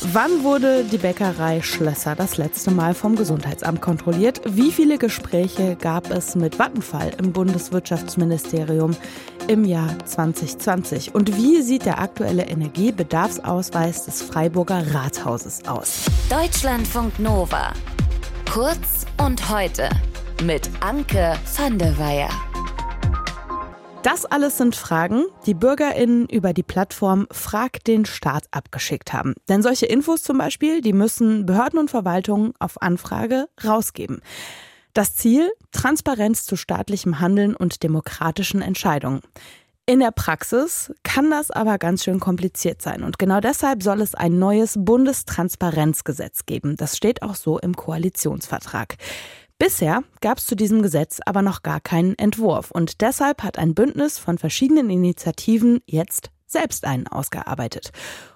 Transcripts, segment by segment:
Wann wurde die Bäckerei Schlösser das letzte Mal vom Gesundheitsamt kontrolliert? Wie viele Gespräche gab es mit Vattenfall im Bundeswirtschaftsministerium im Jahr 2020? Und wie sieht der aktuelle Energiebedarfsausweis des Freiburger Rathauses aus? Deutschlandfunk Nova. Kurz und heute mit Anke van der Weyer. Das alles sind Fragen, die BürgerInnen über die Plattform Frag den Staat abgeschickt haben. Denn solche Infos zum Beispiel, die müssen Behörden und Verwaltungen auf Anfrage rausgeben. Das Ziel? Transparenz zu staatlichem Handeln und demokratischen Entscheidungen. In der Praxis kann das aber ganz schön kompliziert sein. Und genau deshalb soll es ein neues Bundestransparenzgesetz geben. Das steht auch so im Koalitionsvertrag. Bisher gab es zu diesem Gesetz aber noch gar keinen Entwurf und deshalb hat ein Bündnis von verschiedenen Initiativen jetzt selbst einen ausgearbeitet.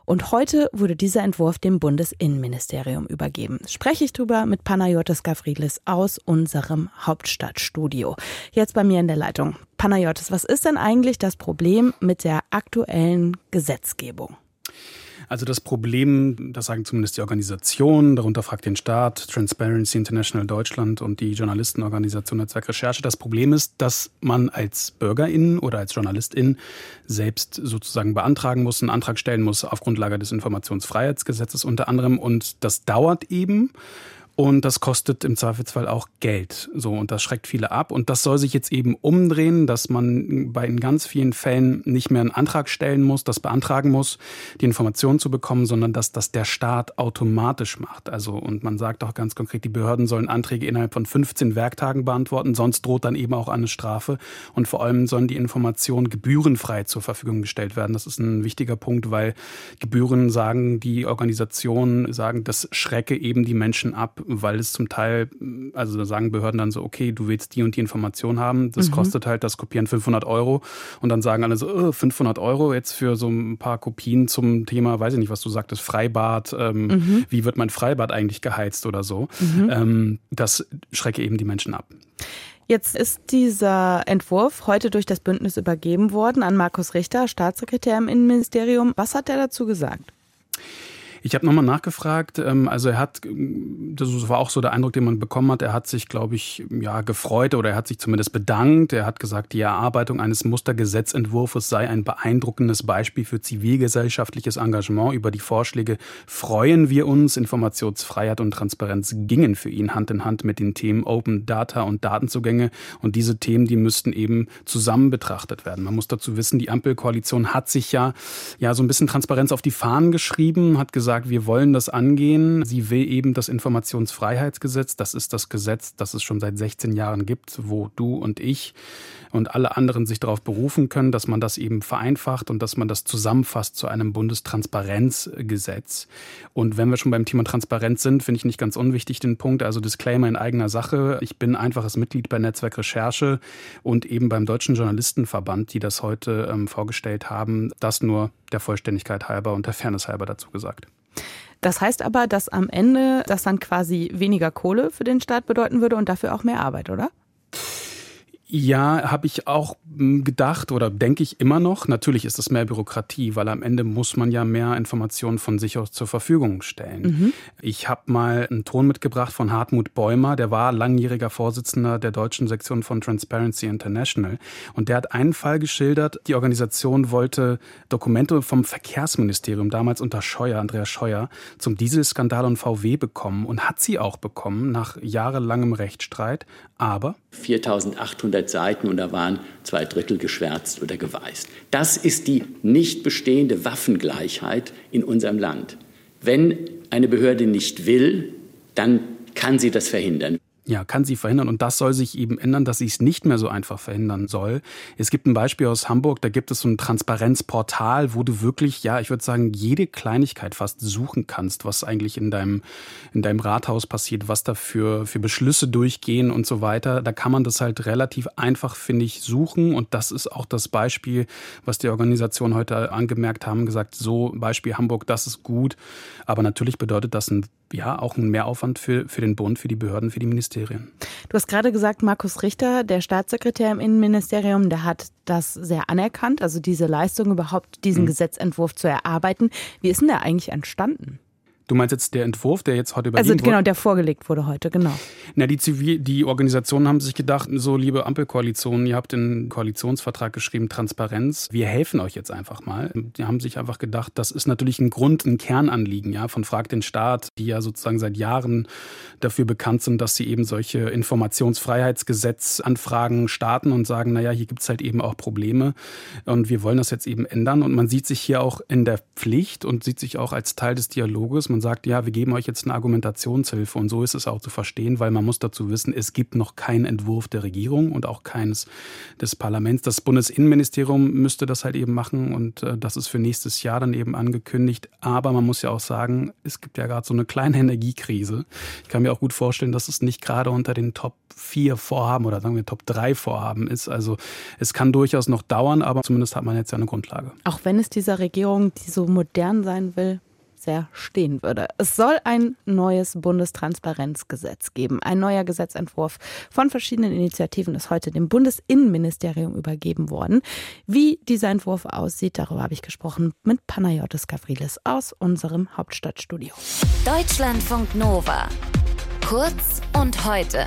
Und heute wurde dieser Entwurf dem Bundesinnenministerium übergeben. Spreche ich drüber mit Panayotis Gavrilis aus unserem Hauptstadtstudio. Jetzt bei mir in der Leitung. Panayotis, was ist denn eigentlich das Problem mit der aktuellen Gesetzgebung? Also das Problem, das sagen zumindest die Organisationen, darunter fragt den Staat, Transparency International Deutschland und die Journalistenorganisation Netzwerk Recherche, das Problem ist, dass man als Bürgerin oder als Journalistin selbst sozusagen beantragen muss, einen Antrag stellen muss auf Grundlage des Informationsfreiheitsgesetzes unter anderem und das dauert eben. Und das kostet im Zweifelsfall auch Geld. So, und das schreckt viele ab. Und das soll sich jetzt eben umdrehen, dass man bei in ganz vielen Fällen nicht mehr einen Antrag stellen muss, das beantragen muss, die Informationen zu bekommen, sondern dass das der Staat automatisch macht. Also, und man sagt auch ganz konkret, die Behörden sollen Anträge innerhalb von 15 Werktagen beantworten, sonst droht dann eben auch eine Strafe. Und vor allem sollen die Informationen gebührenfrei zur Verfügung gestellt werden. Das ist ein wichtiger Punkt, weil Gebühren sagen, die Organisationen sagen, das schrecke eben die Menschen ab, weil es zum Teil, also da sagen Behörden dann so, okay, du willst die und die Information haben, das mhm. kostet halt das Kopieren 500 Euro und dann sagen alle so, oh, 500 Euro jetzt für so ein paar Kopien zum Thema, weiß ich nicht, was du sagtest, Freibad, ähm, mhm. wie wird mein Freibad eigentlich geheizt oder so. Mhm. Ähm, das schrecke eben die Menschen ab. Jetzt ist dieser Entwurf heute durch das Bündnis übergeben worden an Markus Richter, Staatssekretär im Innenministerium. Was hat er dazu gesagt? Ich habe nochmal nachgefragt. Ähm, also er hat, das war auch so der Eindruck, den man bekommen hat. Er hat sich, glaube ich, ja gefreut oder er hat sich zumindest bedankt. Er hat gesagt, die Erarbeitung eines Mustergesetzentwurfs sei ein beeindruckendes Beispiel für zivilgesellschaftliches Engagement. Über die Vorschläge freuen wir uns. Informationsfreiheit und Transparenz gingen für ihn Hand in Hand mit den Themen Open Data und Datenzugänge. Und diese Themen, die müssten eben zusammen betrachtet werden. Man muss dazu wissen, die Ampelkoalition hat sich ja, ja so ein bisschen Transparenz auf die Fahnen geschrieben, hat gesagt, gesagt, wir wollen das angehen. Sie will eben das Informationsfreiheitsgesetz. Das ist das Gesetz, das es schon seit 16 Jahren gibt, wo du und ich und alle anderen sich darauf berufen können, dass man das eben vereinfacht und dass man das zusammenfasst zu einem Bundestransparenzgesetz. Und wenn wir schon beim Thema Transparenz sind, finde ich nicht ganz unwichtig den Punkt, also Disclaimer in eigener Sache. Ich bin einfaches Mitglied bei Netzwerk Recherche und eben beim Deutschen Journalistenverband, die das heute ähm, vorgestellt haben. Das nur der Vollständigkeit halber und der Fairness halber dazu gesagt. Das heißt aber, dass am Ende das dann quasi weniger Kohle für den Staat bedeuten würde und dafür auch mehr Arbeit, oder? Ja, habe ich auch hm, gedacht oder denke ich immer noch. Natürlich ist es mehr Bürokratie, weil am Ende muss man ja mehr Informationen von sich aus zur Verfügung stellen. Mhm. Ich habe mal einen Ton mitgebracht von Hartmut Bäumer, der war langjähriger Vorsitzender der deutschen Sektion von Transparency International. Und der hat einen Fall geschildert. Die Organisation wollte Dokumente vom Verkehrsministerium, damals unter Scheuer, Andreas Scheuer, zum Dieselskandal und VW bekommen und hat sie auch bekommen nach jahrelangem Rechtsstreit. Aber 4800 100 Seiten und da waren zwei Drittel geschwärzt oder geweißt. Das ist die nicht bestehende Waffengleichheit in unserem Land. Wenn eine Behörde nicht will, dann kann sie das verhindern ja, kann sie verhindern. Und das soll sich eben ändern, dass sie es nicht mehr so einfach verhindern soll. Es gibt ein Beispiel aus Hamburg, da gibt es so ein Transparenzportal, wo du wirklich, ja, ich würde sagen, jede Kleinigkeit fast suchen kannst, was eigentlich in deinem, in deinem Rathaus passiert, was da für, für Beschlüsse durchgehen und so weiter. Da kann man das halt relativ einfach, finde ich, suchen. Und das ist auch das Beispiel, was die Organisation heute angemerkt haben, gesagt, so Beispiel Hamburg, das ist gut. Aber natürlich bedeutet das ein ja auch ein Mehraufwand für, für den Bund, für die Behörden, für die Ministerien. Du hast gerade gesagt, Markus Richter, der Staatssekretär im Innenministerium, der hat das sehr anerkannt, also diese Leistung überhaupt, diesen mhm. Gesetzentwurf zu erarbeiten. Wie ist denn der eigentlich entstanden? Du meinst jetzt der Entwurf, der jetzt heute überwiesen Also genau, der vorgelegt wurde heute, genau. Na, die, Zivil die Organisationen haben sich gedacht, so liebe Ampelkoalitionen, ihr habt den Koalitionsvertrag geschrieben, Transparenz, wir helfen euch jetzt einfach mal. Die haben sich einfach gedacht, das ist natürlich ein Grund, ein Kernanliegen ja, von Frag den Staat, die ja sozusagen seit Jahren dafür bekannt sind, dass sie eben solche Informationsfreiheitsgesetzanfragen starten und sagen, naja, hier gibt es halt eben auch Probleme und wir wollen das jetzt eben ändern. Und man sieht sich hier auch in der Pflicht und sieht sich auch als Teil des Dialoges man sagt, ja, wir geben euch jetzt eine Argumentationshilfe und so ist es auch zu verstehen, weil man muss dazu wissen, es gibt noch keinen Entwurf der Regierung und auch keines des Parlaments. Das Bundesinnenministerium müsste das halt eben machen und äh, das ist für nächstes Jahr dann eben angekündigt. Aber man muss ja auch sagen, es gibt ja gerade so eine kleine Energiekrise. Ich kann mir auch gut vorstellen, dass es nicht gerade unter den Top 4 Vorhaben oder sagen wir Top 3 Vorhaben ist. Also es kann durchaus noch dauern, aber zumindest hat man jetzt ja eine Grundlage. Auch wenn es dieser Regierung, die so modern sein will, sehr stehen würde. Es soll ein neues Bundestransparenzgesetz geben. Ein neuer Gesetzentwurf von verschiedenen Initiativen ist heute dem Bundesinnenministerium übergeben worden. Wie dieser Entwurf aussieht, darüber habe ich gesprochen mit Panayotis Gavrilis aus unserem Hauptstadtstudio. Deutschlandfunk Nova. Kurz und heute.